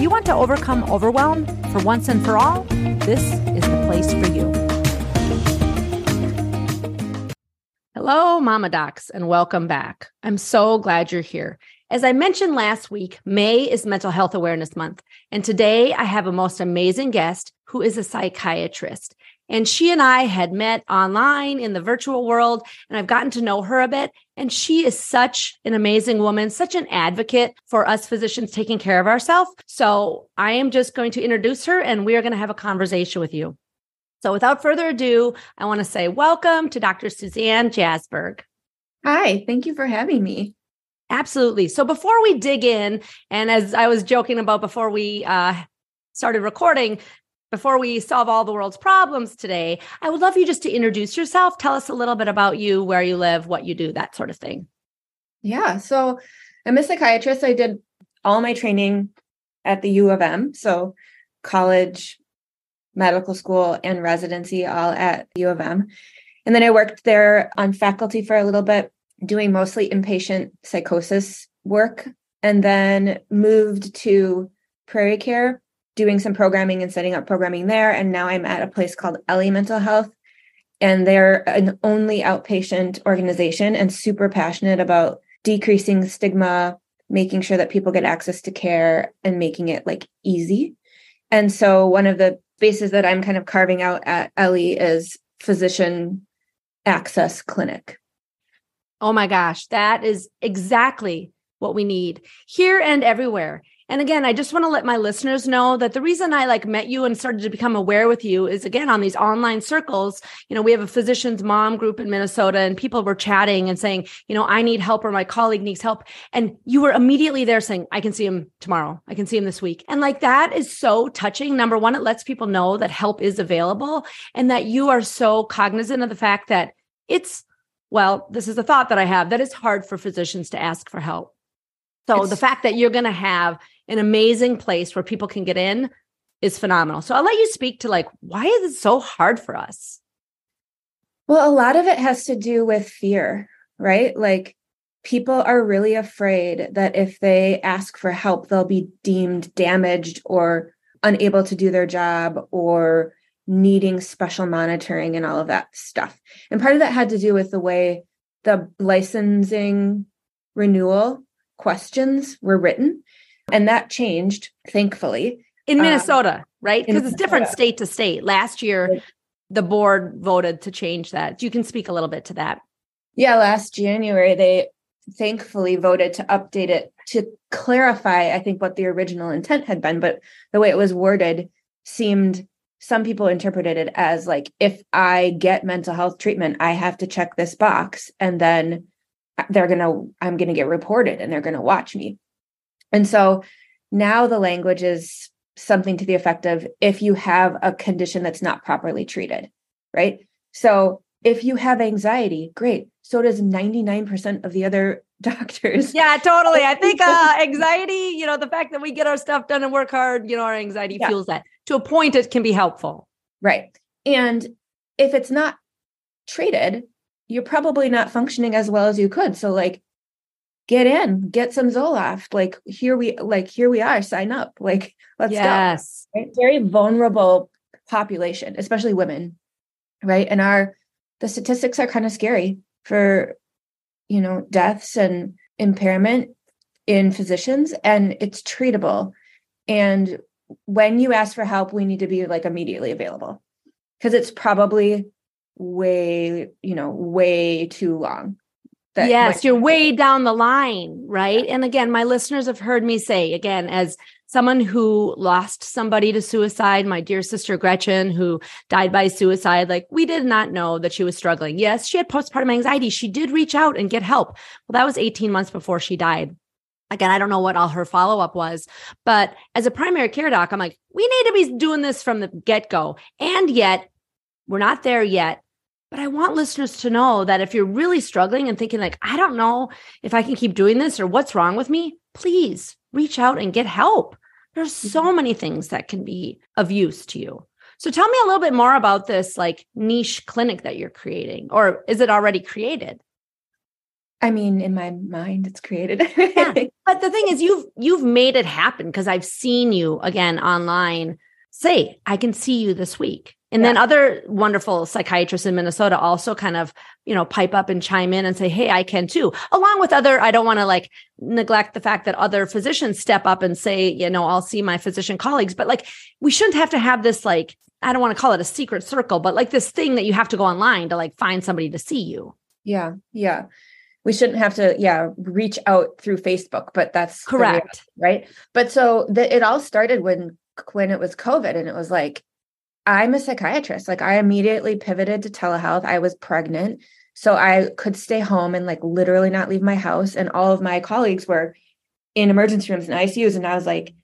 You want to overcome overwhelm for once and for all, this is the place for you. Hello, Mama Docs, and welcome back. I'm so glad you're here. As I mentioned last week, May is Mental Health Awareness Month. And today I have a most amazing guest who is a psychiatrist. And she and I had met online in the virtual world, and I've gotten to know her a bit. And she is such an amazing woman, such an advocate for us physicians taking care of ourselves. So I am just going to introduce her, and we are going to have a conversation with you. So without further ado, I want to say welcome to Dr. Suzanne Jasberg. Hi, thank you for having me. Absolutely. So before we dig in, and as I was joking about before we uh, started recording, before we solve all the world's problems today, I would love you just to introduce yourself. Tell us a little bit about you, where you live, what you do, that sort of thing. Yeah. So I'm a psychiatrist. I did all my training at the U of M. So college, medical school and residency all at U of M. And then I worked there on faculty for a little bit, doing mostly inpatient psychosis work, and then moved to Prairie Care, doing some programming and setting up programming there. And now I'm at a place called Ellie Mental Health. And they're an only outpatient organization and super passionate about decreasing stigma, making sure that people get access to care and making it like easy. And so one of the spaces that I'm kind of carving out at Ellie is physician access clinic. Oh my gosh, that is exactly what we need here and everywhere. And again, I just want to let my listeners know that the reason I like met you and started to become aware with you is again on these online circles. You know, we have a physician's mom group in Minnesota and people were chatting and saying, you know, I need help or my colleague needs help. And you were immediately there saying, I can see him tomorrow. I can see him this week. And like that is so touching. Number one, it lets people know that help is available and that you are so cognizant of the fact that it's, well, this is a thought that I have that it's hard for physicians to ask for help. So it's, the fact that you're going to have an amazing place where people can get in is phenomenal. So I'll let you speak to like why is it so hard for us? Well, a lot of it has to do with fear, right? Like people are really afraid that if they ask for help, they'll be deemed damaged or unable to do their job or needing special monitoring and all of that stuff. And part of that had to do with the way the licensing renewal questions were written. And that changed, thankfully. In um, Minnesota, um, right? Because it's different state to state. Last year, the board voted to change that. You can speak a little bit to that. Yeah, last January, they thankfully voted to update it to clarify, I think, what the original intent had been. But the way it was worded seemed some people interpreted it as like if i get mental health treatment i have to check this box and then they're going to i'm going to get reported and they're going to watch me and so now the language is something to the effect of if you have a condition that's not properly treated right? So if you have anxiety great. So does 99% of the other doctors. Yeah totally. I think uh anxiety you know the fact that we get our stuff done and work hard you know our anxiety yeah. fuels that. To a point it can be helpful. Right. And if it's not treated you're probably not functioning as well as you could. So like get in get some zoloft like here we like here we are sign up like let's yes. go right? very vulnerable population especially women right and our the statistics are kind of scary for you know deaths and impairment in physicians and it's treatable and when you ask for help we need to be like immediately available because it's probably way you know way too long yes you're way down the line right and again my listeners have heard me say again as someone who lost somebody to suicide, my dear sister Gretchen, who died by suicide, like we did not know that she was struggling. Yes, she had postpartum anxiety. She did reach out and get help. Well, that was 18 months before she died. again, I don't know what all her follow up was, but as a primary care doc, I'm like, we need to be doing this from the get go. And yet, we're not there yet. But I want listeners to know that if you're really struggling and thinking, like, I don't know if I can keep doing this or what's wrong with me, please reach out and get help. There's so mm-hmm. many things that can be of use to you. So tell me a little bit more about this like niche clinic that you're creating, or is it already created? I mean, in my mind, it's created. yeah. But the thing is, you've you've made it happen because I've seen you again online say, "I can see you this week," and yeah. then other wonderful psychiatrists in Minnesota also kind of you know pipe up and chime in and say, "Hey, I can too." Along with other, I don't want to like neglect the fact that other physicians step up and say, "You know, I'll see my physician colleagues," but like we shouldn't have to have this like I don't want to call it a secret circle, but like this thing that you have to go online to like find somebody to see you. Yeah, yeah we shouldn't have to yeah reach out through facebook but that's correct right but so the, it all started when when it was covid and it was like i'm a psychiatrist like i immediately pivoted to telehealth. I was pregnant so i could stay home and like literally not leave my house and all of my colleagues were in emergency rooms and icus and i was like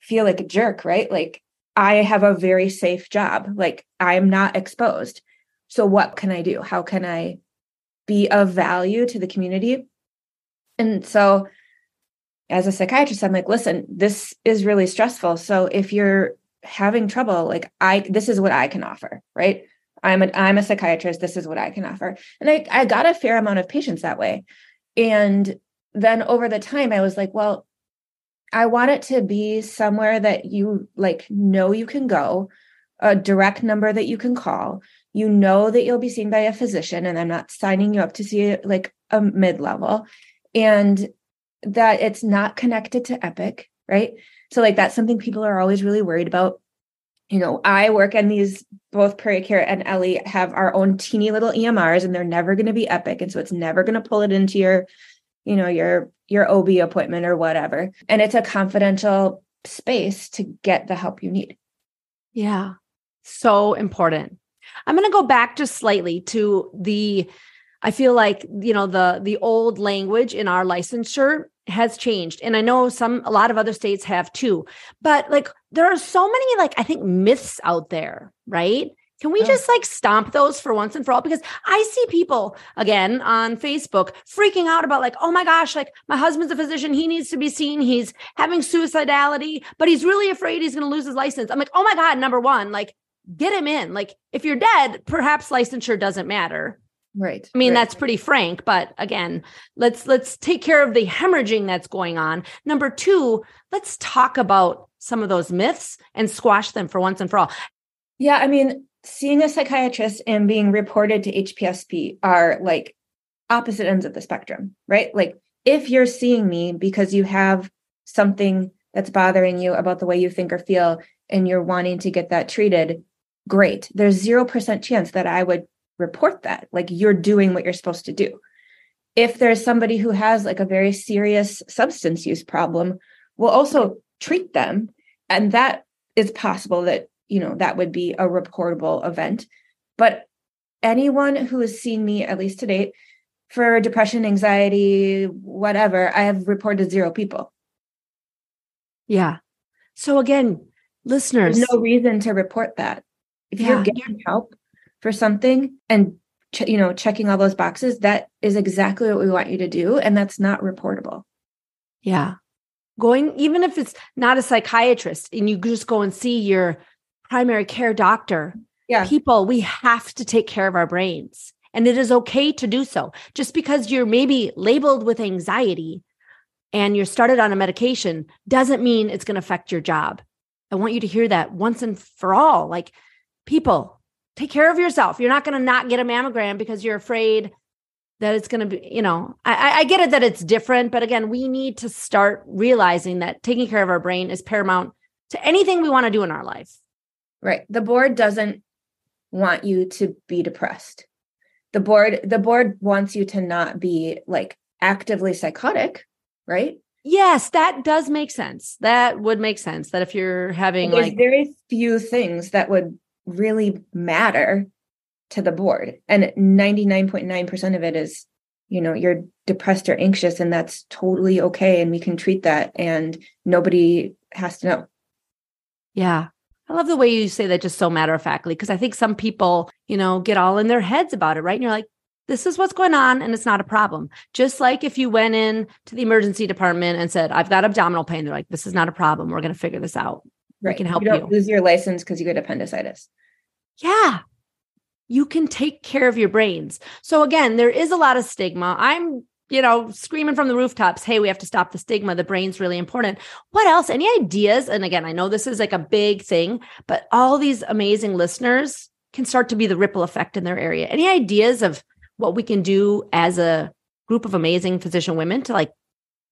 feel like a jerk right? Like i have a very safe job. Like i'm not exposed. So what can i do? How can i be of value to the community. And so as a psychiatrist, I'm like, listen, this is really stressful. So if you're having trouble, like I this is what I can offer, right? I'm a I'm a psychiatrist. This is what I can offer. And I, I got a fair amount of patients that way. And then over the time, I was like, well, I want it to be somewhere that you like know you can go, a direct number that you can call you know that you'll be seen by a physician and i'm not signing you up to see like a mid-level and that it's not connected to epic right so like that's something people are always really worried about. You know i work in these both prairie care and ellie have our own teeny little emrs and they're never going to be epic and so it's never going to pull it into your you know your your ob appointment or whatever. And it's a confidential space to get the help you need. Yeah. So important. I'm going to go back just slightly to the I feel like, you know, the the old language in our licensure has changed. And I know some a lot of other states have too. But like there are so many like I think myths out there, right? Can we just like stomp those for once and for all? Because I see people again on Facebook freaking out about like, oh my gosh, like my husband's a physician. He needs to be seen. He's having suicidality, but he's really afraid he's going to lose his license. I'm like, oh my God, number one, like get him in. Like if you're dead, perhaps licensure doesn't matter. Right. I mean, right. that's pretty frank, but again, let's let's take care of the hemorrhaging that's going on. Number 2, let's talk about some of those myths and squash them for once and for all. Yeah, I mean, seeing a psychiatrist and being reported to HPSP are like opposite ends of the spectrum, right? Like if you're seeing me because you have something that's bothering you about the way you think or feel and you're wanting to get that treated, great. There's 0% chance that I would report that. Like you're doing what you're supposed to do. If there's somebody who has like a very serious substance use problem, we'll also treat them. And that is possible that, you know, that would be a reportable event. But anyone who has seen me, at least to date, for depression, anxiety, whatever, I have reported zero people. Yeah. So again, listeners, There's no reason to report that if yeah. you're getting help for something and ch- you know checking all those boxes that is exactly what we want you to do and that's not reportable. Yeah. Going even if it's not a psychiatrist and you just go and see your primary care doctor yeah. people we have to take care of our brains and it is okay to do so. Just because you're maybe labeled with anxiety and you're started on a medication doesn't mean it's going to affect your job. I want you to hear that once and for all. Like people take care of yourself. You're not going to not get a mammogram because you're afraid that it's going to be, you know, I, I get it that it's different, but again, we need to start realizing that taking care of our brain is paramount to anything we want to do in our life. Right. The board doesn't want you to be depressed. The board, the board wants you to not be like actively psychotic, right? Yes, that does make sense. That would make sense. That if you're having There's like very few things that would really matter to the board and 99.9% of it is you know, you're depressed or anxious, and that's totally okay. And we can treat that, and nobody has to know. Yeah. I love the way you say that just so matter of factly, because I think some people, you know, get all in their heads about it, right? And you're like, this is what's going on and it's not a problem. Just like if you went in to the emergency department and said, I've got abdominal pain, they're like, this is not a problem. We're going to figure this out. Right. We can help you. Don't you. lose your license because you get appendicitis. Yeah. You can take care of your brains. So again, there is a lot of stigma. I'm you know, screaming from the rooftops, hey, we have to stop the stigma. The brain's really important. What else? Any ideas? And again, I know this is like a big thing, but all these amazing listeners can start to be the ripple effect in their area. Any ideas of what we can do as a group of amazing physician women to like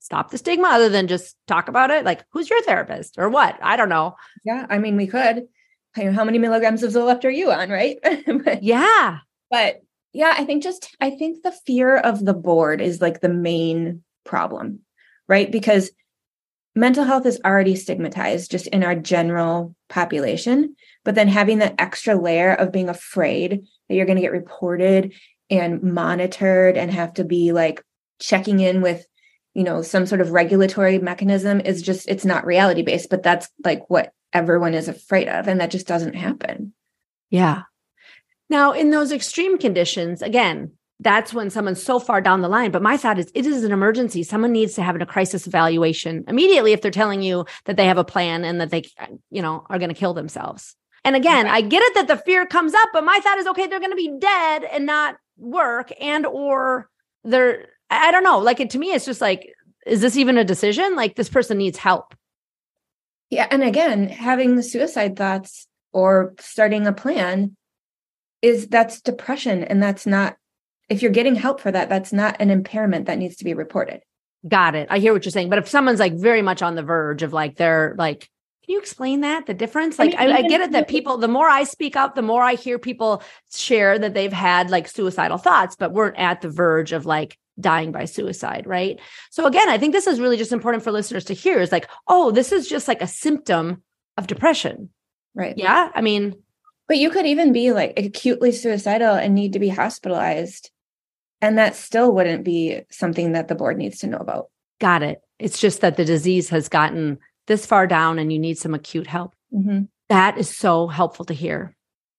stop the stigma other than just talk about it? Like, who's your therapist or what? I don't know. Yeah. I mean, we could. How many milligrams of Zoloft are you on, right? but, yeah. But yeah, I think just I think the fear of the board is like the main problem, right? Because mental health is already stigmatized just in our general population, but then having that extra layer of being afraid that you're going to get reported and monitored and have to be like checking in with you know some sort of regulatory mechanism is just it's not reality based but that's like what everyone is afraid of and that just doesn't happen yeah now, in those extreme conditions, again, that's when someone's so far down the line. But my thought is it is an emergency. Someone needs to have a crisis evaluation immediately if they're telling you that they have a plan and that they, you know, are going to kill themselves. And again, I get it that the fear comes up, but my thought is okay, they're going to be dead and not work and or they're I don't know. Like it to me, it's just like, is this even a decision? Like this person needs help. Yeah. And again, having suicide thoughts or starting a plan is that's depression and that's not if you're getting help for that that's not an impairment that needs to be reported got it i hear what you're saying but if someone's like very much on the verge of like they're like can you explain that the difference like I, mean, I, I get it that people the more i speak up the more i hear people share that they've had like suicidal thoughts but weren't at the verge of like dying by suicide right so again i think this is really just important for listeners to hear is like oh this is just like a symptom of depression right yeah i mean but you could even be like acutely suicidal and need to be hospitalized. And that still wouldn't be something that the board needs to know about. Got it. It's just that the disease has gotten this far down and you need some acute help. Mm-hmm. That is so helpful to hear.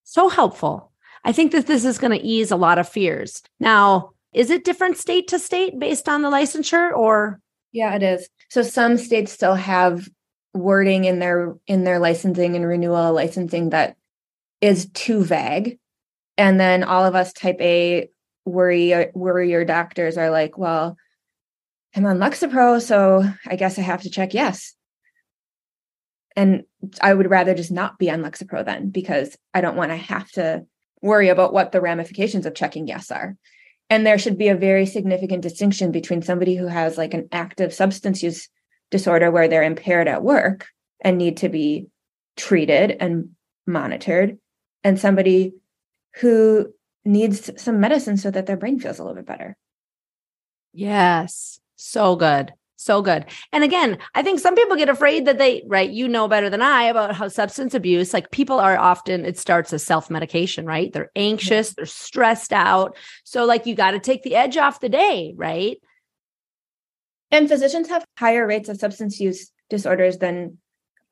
So helpful. I think that this is going to ease a lot of fears. Now, is it different state to state based on the licensure or? Yeah, it is. So some states still have wording in their in their licensing and renewal licensing that is too vague. And then all of us type A worry worrier doctors are like, well, I'm on Lexapro, so I guess I have to check yes. And I would rather just not be on Lexapro then because I don't want to have to worry about what the ramifications of checking yes are. And there should be a very significant distinction between somebody who has like an active substance use disorder where they're impaired at work and need to be treated and monitored and somebody who needs some medicine so that their brain feels a little bit better. Yes. So good. So good. And again, I think some people get afraid that they, right? You know better than I about how substance abuse, like people are often, it starts as self medication, right? They're anxious, they're stressed out. So, like, you got to take the edge off the day, right? And physicians have higher rates of substance use disorders than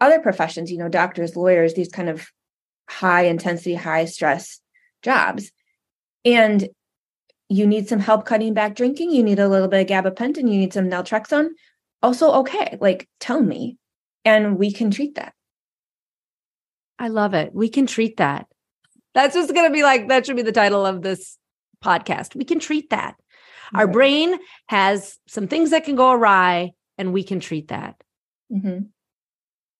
other professions, you know, doctors, lawyers, these kind of high intensity, high stress jobs. And you need some help cutting back drinking, you need a little bit of gabapentin, you need some naltrexone. Also, okay, like tell me, and we can treat that. I love it. We can treat that. That's just going to be like, that should be the title of this podcast. We can treat that. Our brain has some things that can go awry, and we can treat that. Mm-hmm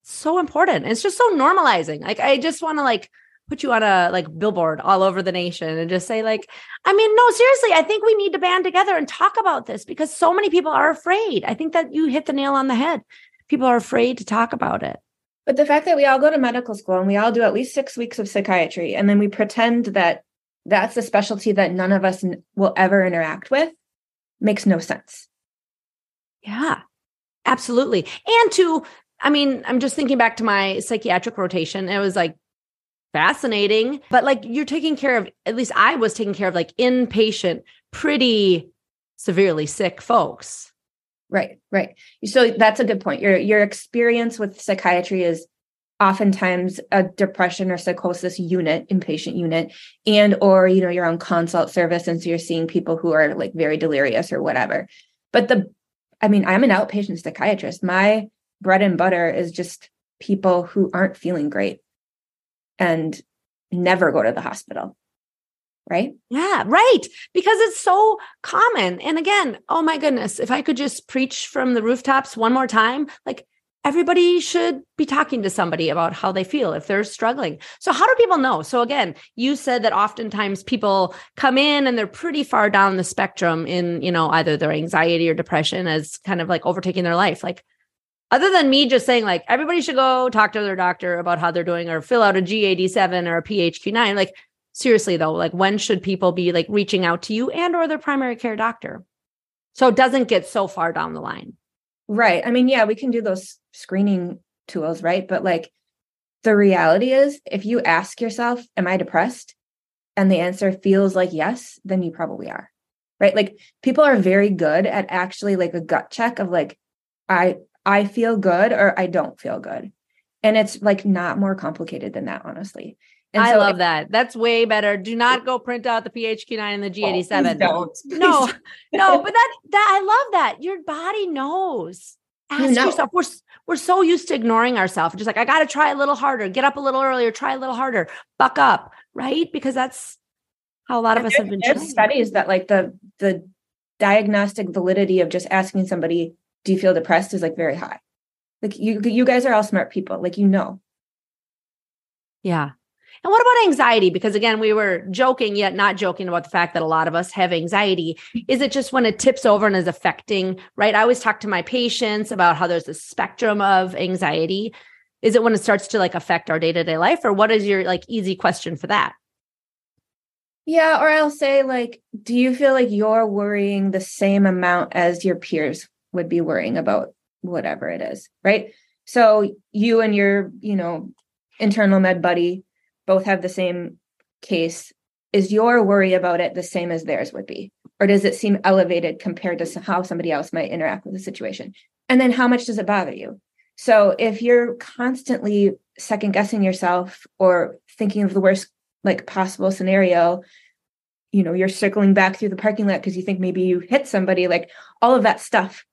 so important. It's just so normalizing. Like I just want to like put you on a like billboard all over the nation and just say like I mean no seriously, I think we need to band together and talk about this because so many people are afraid. I think that you hit the nail on the head. People are afraid to talk about it. But the fact that we all go to medical school and we all do at least 6 weeks of psychiatry and then we pretend that that's a specialty that none of us will ever interact with makes no sense. Yeah. Absolutely. And to I mean, I'm just thinking back to my psychiatric rotation. it was like fascinating, but like you're taking care of, at least I was taking care of like inpatient, pretty severely sick folks. Right, right. So that's a good point. Your your experience with psychiatry is oftentimes a depression or psychosis unit, inpatient unit, and or you know you're on consult service and so you're seeing people who are like very delirious or whatever. But the I mean, I'm an outpatient psychiatrist. My bread and butter is just people who aren't feeling great and never go to the hospital right? Yeah, right. Because it's so common. And again, oh my goodness, if I could just preach from the rooftops one more time, like everybody should be talking to somebody about how they feel if they're struggling. So, how do people know? So, again, you said that oftentimes people come in and they're pretty far down the spectrum in, you know, either their anxiety or depression as kind of like overtaking their life. Like, other than me just saying like everybody should go talk to their doctor about how they're doing or fill out a GAD-7 or a PHQ9 like seriously though like when should people be like reaching out to you and or their primary care doctor? So it doesn't get so far down the line. Right. I mean yeah we can do those screening tools right? But like the reality is if you ask yourself am i depressed? and the answer feels like yes then you probably are right? Like people are very good at actually like a gut check of like i i feel good or i don't feel good and it's like not more complicated than that honestly and I so love that. That's way better. Do not go print out the PHQ9 and the G87. Oh, don't. No, no, but that that I love that. Your body knows. Ask you know. yourself. We're we're so used to ignoring ourselves. Just like I got to try a little harder, get up a little earlier, try a little harder, buck up, right? Because that's how a lot of us have been. There's studies that like the the diagnostic validity of just asking somebody, "Do you feel depressed?" is like very high. Like you you guys are all smart people. Like you know. Yeah, and what about anxiety? Because again, we were joking, yet not joking about the fact that a lot of us have anxiety. Is it just when it tips over and is affecting, right? I always talk to my patients about how there's a spectrum of anxiety. Is it when it starts to like affect our day to day life? Or what is your like easy question for that? Yeah. Or I'll say, like, do you feel like you're worrying the same amount as your peers would be worrying about whatever it is? Right. So you and your, you know, internal med buddy both have the same case, is your worry about it the same as theirs would be? Or does it seem elevated compared to how somebody else might interact with the situation? And then how much does it bother you? So if you're constantly second guessing yourself or thinking of the worst like possible scenario, you know, you're circling back through the parking lot because you think maybe you hit somebody, like all of that stuff,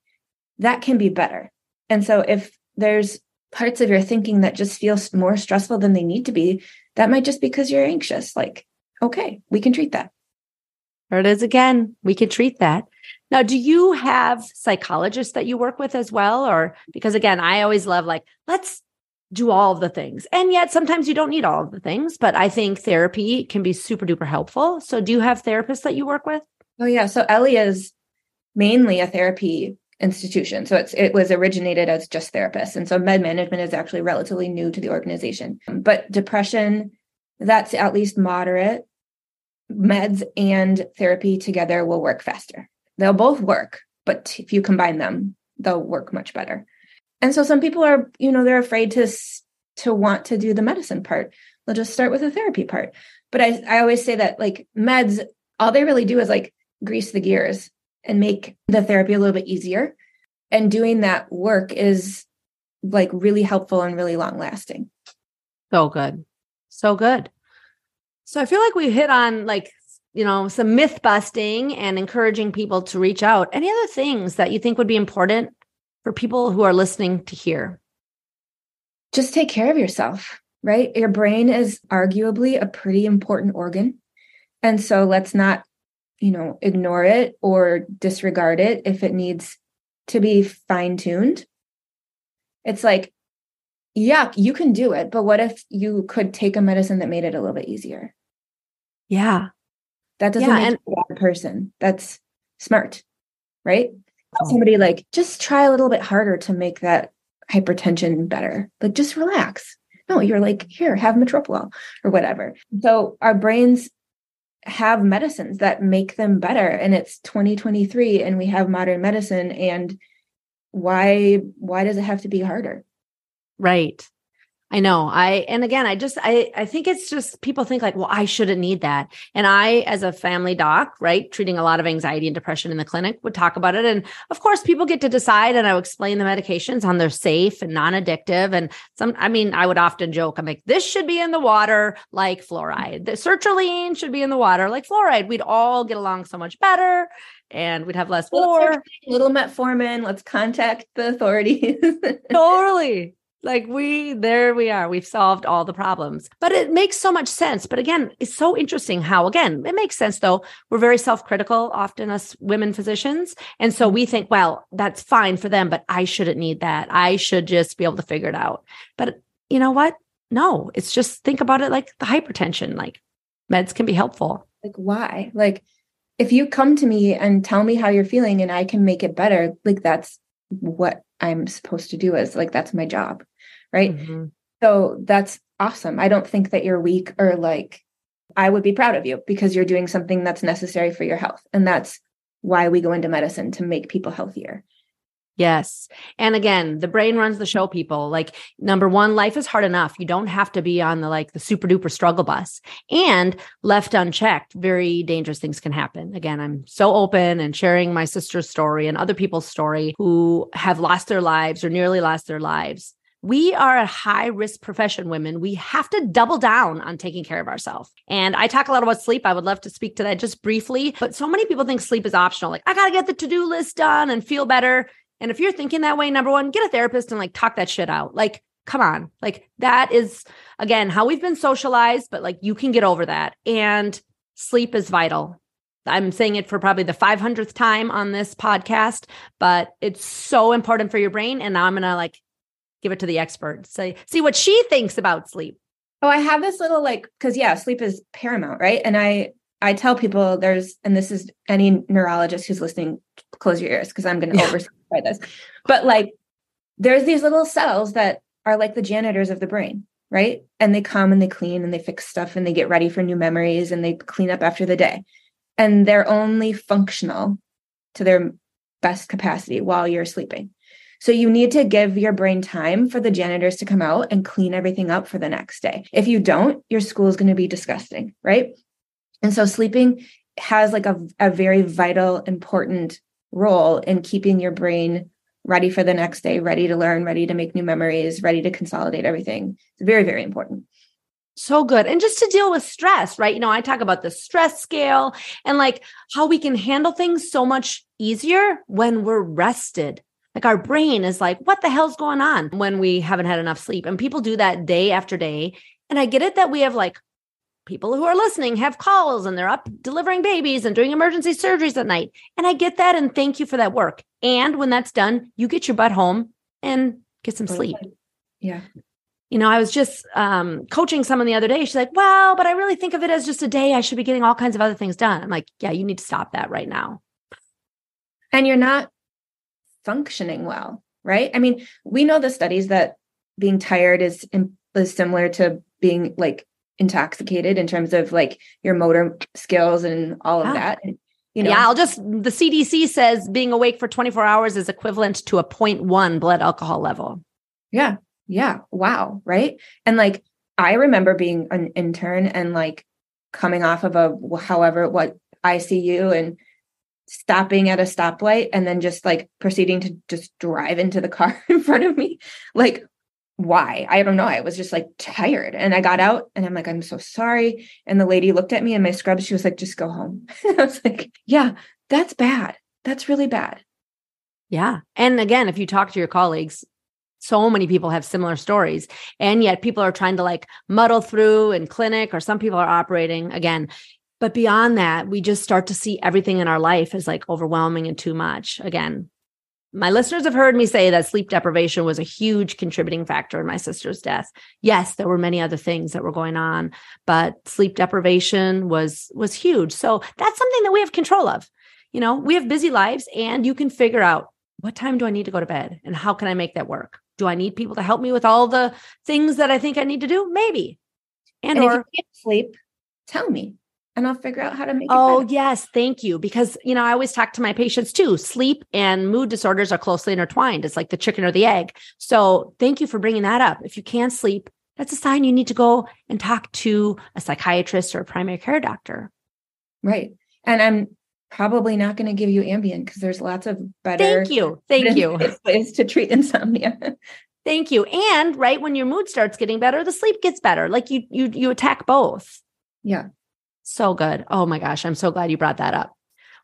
that can be better. And so if there's parts of your thinking that just feel more stressful than they need to be, that might just because you're anxious. Like, okay, we can treat that. There it is again. We can treat that. Now, do you have psychologists that you work with as well? Or because again, I always love like, let's do all of the things. And yet sometimes you don't need all of the things, but I think therapy can be super duper helpful. So do you have therapists that you work with? Oh yeah. So Ellie is mainly a therapy institution. So it's it was originated as just therapists. And so med management is actually relatively new to the organization. But depression, that's at least moderate. Meds and therapy together will work faster. They'll both work, but if you combine them, they'll work much better. And so some people are, you know, they're afraid to to want to do the medicine part. They'll just start with the therapy part. But I I always say that like meds all they really do is like grease the gears and make the therapy a little bit easier. And doing that work is like really helpful and really long lasting. So good. So good. So I feel like we hit on like, you know, some myth busting and encouraging people to reach out. Any other things that you think would be important for people who are listening to hear? Just take care of yourself, right? Your brain is arguably a pretty important organ. And so let's not you know, ignore it or disregard it if it needs to be fine tuned. It's like, yeah, you can do it, but what if you could take a medicine that made it a little bit easier? Yeah. That doesn't yeah, make and- you a bad person. That's smart, right? Oh. Somebody like, just try a little bit harder to make that hypertension better. Like, just relax. No, you're like, here, have metoprolol or whatever. So our brains have medicines that make them better and it's 2023 and we have modern medicine and why why does it have to be harder? Right I know. I and again, I just I I think it's just people think like, well, I shouldn't need that. And I, as a family doc, right, treating a lot of anxiety and depression in the clinic, would talk about it. And of course, people get to decide, and I would explain the medications on they're safe and non-addictive. And some, I mean, I would often joke, I'm like, this should be in the water like fluoride. The sertraline should be in the water like fluoride. We'd all get along so much better and we'd have less war. Little metformin. Let's contact the authorities. totally like we there we are. We've solved all the problems. But it makes so much sense. But again it's so interesting how again it makes sense though. We're very self-critical often us women physicians. And so we think well that's fine for them but i shouldn't need that. I should just be able to figure it out. But you know what? No it's just think about it like the hypertension. Like meds can be helpful. Like why? Like if you come to me and tell me how you're feeling and i can make it better like that's what I'm supposed to do is like that's my job. Right. Mm-hmm. So that's awesome. I don't think that you're weak or like I would be proud of you because you're doing something that's necessary for your health. And that's why we go into medicine to make people healthier. Yes. And again, the brain runs the show, people. Like, number one, life is hard enough. You don't have to be on the like the super duper struggle bus. And left unchecked, very dangerous things can happen. Again, I'm so open and sharing my sister's story and other people's story who have lost their lives or nearly lost their lives. We are a high risk profession, women. We have to double down on taking care of ourselves. And I talk a lot about sleep. I would love to speak to that just briefly. But so many people think sleep is optional. Like, I got to get the to do list done and feel better. And if you're thinking that way, number one, get a therapist and like talk that shit out. Like, come on. Like, that is, again, how we've been socialized, but like you can get over that. And sleep is vital. I'm saying it for probably the 500th time on this podcast, but it's so important for your brain. And now I'm going to like give it to the expert. Say, see what she thinks about sleep. Oh, I have this little like, cause yeah, sleep is paramount, right? And I, I tell people there's, and this is any neurologist who's listening, close your ears because I'm going to yeah. oversimplify this. But like, there's these little cells that are like the janitors of the brain, right? And they come and they clean and they fix stuff and they get ready for new memories and they clean up after the day. And they're only functional to their best capacity while you're sleeping. So you need to give your brain time for the janitors to come out and clean everything up for the next day. If you don't, your school is going to be disgusting, right? And so sleeping has like a, a very vital, important role in keeping your brain ready for the next day, ready to learn, ready to make new memories, ready to consolidate everything. It's very, very important. So good. And just to deal with stress, right? You know, I talk about the stress scale and like how we can handle things so much easier when we're rested. Like our brain is like, what the hell's going on when we haven't had enough sleep? And people do that day after day. And I get it that we have like people who are listening have calls and they're up delivering babies and doing emergency surgeries at night. And I get that. And thank you for that work. And when that's done, you get your butt home and get some sleep. Yeah. You know, I was just um, coaching someone the other day. She's like, well, but I really think of it as just a day. I should be getting all kinds of other things done. I'm like, yeah, you need to stop that right now. And you're not functioning well, right? I mean, we know the studies that being tired is, is similar to being like intoxicated in terms of like your motor skills and all of yeah. that. And, you know, yeah, I'll just the CDC says being awake for 24 hours is equivalent to a 0.1 blood alcohol level. Yeah. Yeah. Wow. Right. And like I remember being an intern and like coming off of a however what ICU and stopping at a stoplight and then just like proceeding to just drive into the car in front of me. Like why? I don't know. I was just like tired. And I got out and I'm like, I'm so sorry. And the lady looked at me in my scrubs. She was like, just go home. I was like, yeah, that's bad. That's really bad. Yeah. And again, if you talk to your colleagues, so many people have similar stories. And yet people are trying to like muddle through in clinic, or some people are operating again. But beyond that, we just start to see everything in our life as like overwhelming and too much. Again, my listeners have heard me say that sleep deprivation was a huge contributing factor in my sister's death. Yes, there were many other things that were going on, but sleep deprivation was was huge. So that's something that we have control of. You know, we have busy lives and you can figure out what time do I need to go to bed and how can I make that work? Do I need people to help me with all the things that I think I need to do? Maybe. And, and or if you can't sleep, tell me and I'll figure out how to make oh, yes. Thank you. Because, you know, I always talk to my patients too. Sleep and mood disorders are closely intertwined. It's like the chicken or the egg. So thank you for bringing that up. If you can't sleep, that's a sign you need to go and talk to a psychiatrist or a primary care doctor. Right. And I'm probably not going to give you Ambien because there's lots of better Thank you. Thank you. ways to treat insomnia. Thank you. And right when your mood starts getting better, the sleep gets better. Like you you you attack both. Yeah. So good. Oh my gosh, I'm so glad you brought that up.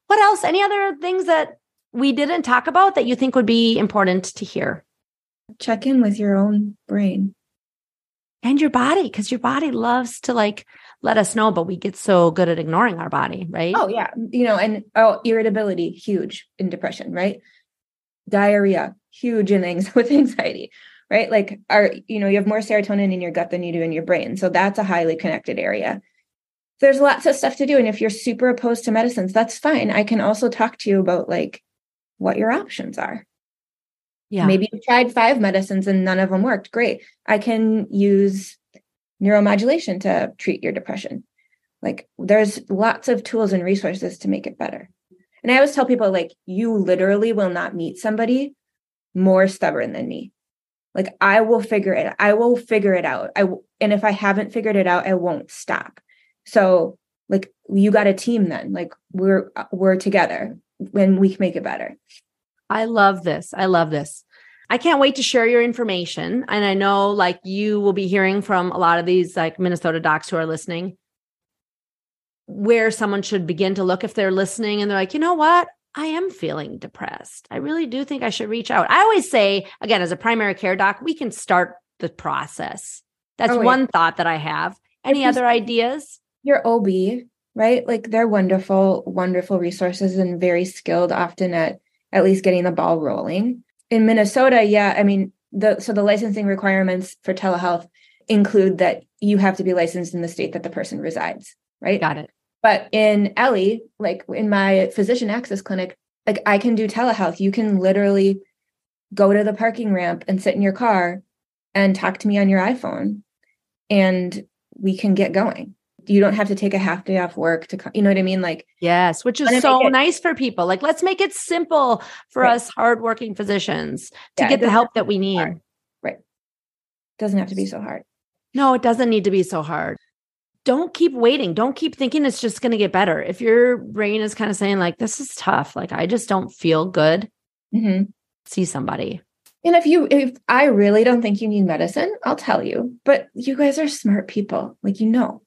What else? Any other things that we didn't talk about that you think would be important to hear? Check in with your own brain and your body because your body loves to like let us know, but we get so good at ignoring our body, right? Oh, yeah. You know, and oh, irritability, huge in depression, right? Diarrhea, huge in with anxiety, right? Like, are you know, you have more serotonin in your gut than you do in your brain. So that's a highly connected area. There's lots of stuff to do. And if you're super opposed to medicines, that's fine. I can also talk to you about like what your options are. Yeah. Maybe you tried five medicines and none of them worked. Great. I can use neuromodulation to treat your depression. Like there's lots of tools and resources to make it better. And I always tell people like you literally will not meet somebody more stubborn than me. Like I will figure it I will figure it out. I and if I haven't figured it out, I won't stop. So like you got a team then. Like we're we're together when we can make it better. I love this. I love this. I can't wait to share your information. And I know like you will be hearing from a lot of these like Minnesota docs who are listening where someone should begin to look if they're listening and they're like, you know what? I am feeling depressed. I really do think I should reach out. I always say, again, as a primary care doc, we can start the process. That's oh, one thought that I have. Any other ideas? Your OB, right? Like they're wonderful, wonderful resources and very skilled often at at least getting the ball rolling. In Minnesota, yeah, I mean, the so the licensing requirements for telehealth include that you have to be licensed in the state that the person resides, right? Got it. But in Ellie, like in my physician access clinic, like I can do telehealth. You can literally go to the parking ramp and sit in your car and talk to me on your iPhone and we can get going you don't have to take a half day off work to you know what i mean? Like yes which is so it, nice for people. Like let's make it simple for right. us hardworking physicians to yeah, get the help that we need hard. right. Doesn't have to be so hard. No it doesn't need to be so hard. Don't keep waiting. Don't keep thinking it's just going to get better. If your brain is kind of saying like this is tough. Like i just don't feel good mm-hmm. see somebody. And if you if i really don't think you need medicine i'll tell you but you guys are smart people. Like you know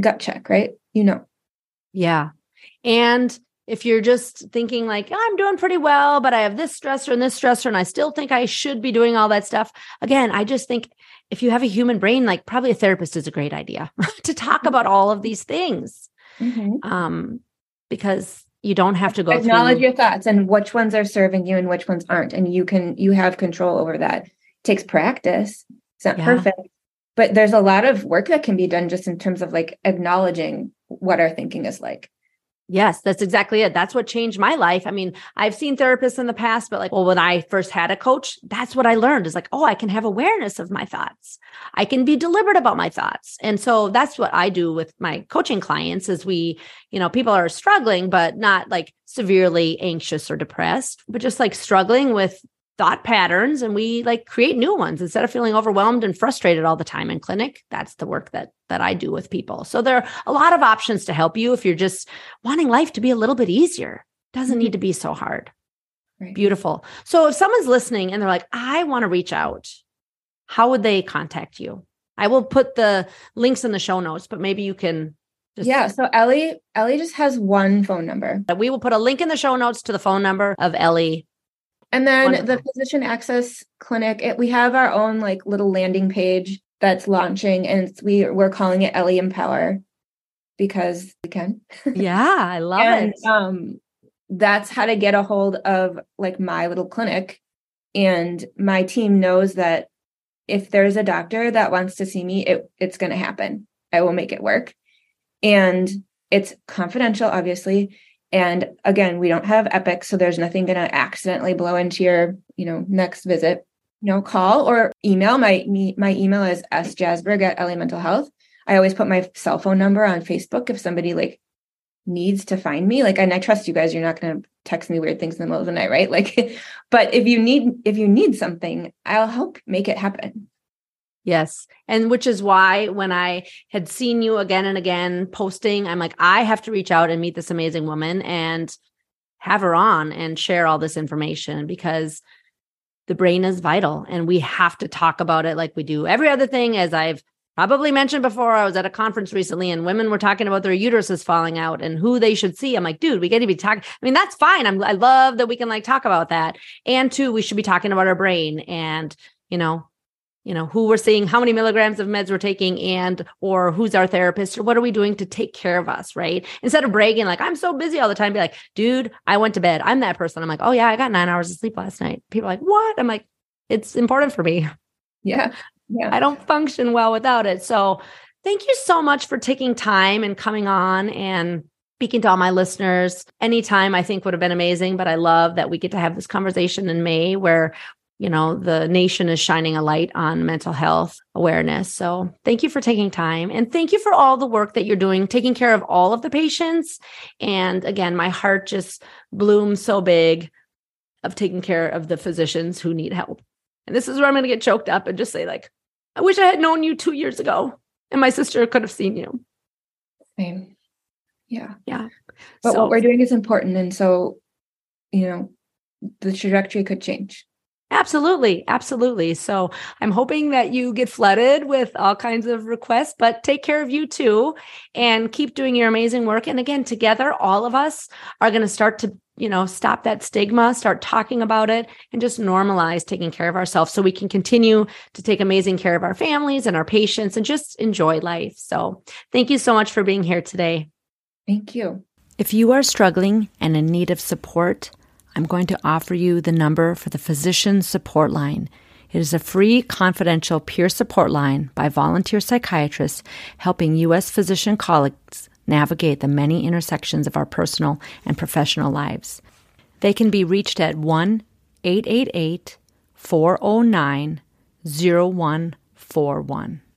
gut check, right? You know. Yeah. And if you're just thinking like I'm doing pretty well, but I have this stressor and this stressor, and I still think I should be doing all that stuff. Again, I just think if you have a human brain, like probably a therapist is a great idea to talk mm-hmm. about all of these things. Mm-hmm. Um, because you don't have to go acknowledge through... your thoughts and which ones are serving you and which ones aren't. And you can you have control over that. It takes practice. It's not yeah. perfect, but there's a lot of work that can be done just in terms of like acknowledging what our thinking is like Yes, that's exactly it. That's what changed my life. I mean, I've seen therapists in the past, but like, well, when I first had a coach, that's what I learned is like, oh, I can have awareness of my thoughts. I can be deliberate about my thoughts. And so that's what I do with my coaching clients is we, you know, people are struggling, but not like severely anxious or depressed, but just like struggling with thought patterns and we like create new ones instead of feeling overwhelmed and frustrated all the time in clinic that's the work that that i do with people so there are a lot of options to help you if you're just wanting life to be a little bit easier doesn't need mm-hmm. to be so hard right. beautiful so if someone's listening and they're like i want to reach out how would they contact you i will put the links in the show notes but maybe you can just yeah. So Ellie, Ellie just has one phone number. We will put a link in the show notes to the phone number of Ellie and then Wonderful. the physician access clinic, it, we have our own like little landing page that's launching, and we we're calling it Ellie Empower because we can. Yeah, I love and, it. Um, that's how to get a hold of like my little clinic, and my team knows that if there's a doctor that wants to see me, it it's going to happen. I will make it work, and it's confidential, obviously and again, we don't have Epic, so there's nothing going to accidentally blow into your, you know, next visit. Know, call or email. My me, my email is sjasberg at Ellie Mental Health. I always put my cell phone number on Facebook if somebody like needs to find me. Like, and I trust you guys. You're not going to text me weird things in the middle of the night, right? Like, but if you need if you need something, I'll help make it happen. Yes. And which is why when I had seen you again and again posting, I'm like, I have to reach out and meet this amazing woman and have her on and share all this information because the brain is vital and we have to talk about it like we do every other thing. As I've probably mentioned before, I was at a conference recently and women were talking about their uteruses falling out and who they should see. I'm like, dude, we got to be talking. I mean, that's fine. I'm, I love that we can like talk about that. And two, we should be talking about our brain and, you know, you know who we're seeing how many milligrams of meds we're taking and or who's our therapist. Or what are we doing to take care of us right? Instead of bragging like i'm so busy all the time be like dude i went to bed. I'm that person. I'm like oh yeah i got nine hours of sleep last night. People are like what? I'm like it's important for me. Yeah. Yeah. I don't function well without it. So thank you so much for taking time and coming on and speaking to all my listeners. Anytime i think would have been amazing but i love that we get to have this conversation in may where you know the nation is shining a light on mental health awareness. So thank you for taking time and thank you for all the work that you're doing taking care of all of the patients. And again my heart just blooms so big of taking care of the physicians who need help. And this is where i'm going to get choked up and just say like i wish i had known you two years ago and my sister could have seen you. Same. Yeah. Yeah. But so, what we're doing is important and so you know the trajectory could change Absolutely. Absolutely. So I'm hoping that you get flooded with all kinds of requests, but take care of you too and keep doing your amazing work. And again, together, all of us are going to start to, you know, stop that stigma, start talking about it, and just normalize taking care of ourselves so we can continue to take amazing care of our families and our patients and just enjoy life. So thank you so much for being here today. Thank you. If you are struggling and in need of support, I'm going to offer you the number for the Physician Support Line. It is a free, confidential peer support line by volunteer psychiatrists helping U.S. physician colleagues navigate the many intersections of our personal and professional lives. They can be reached at 1 888 409 0141.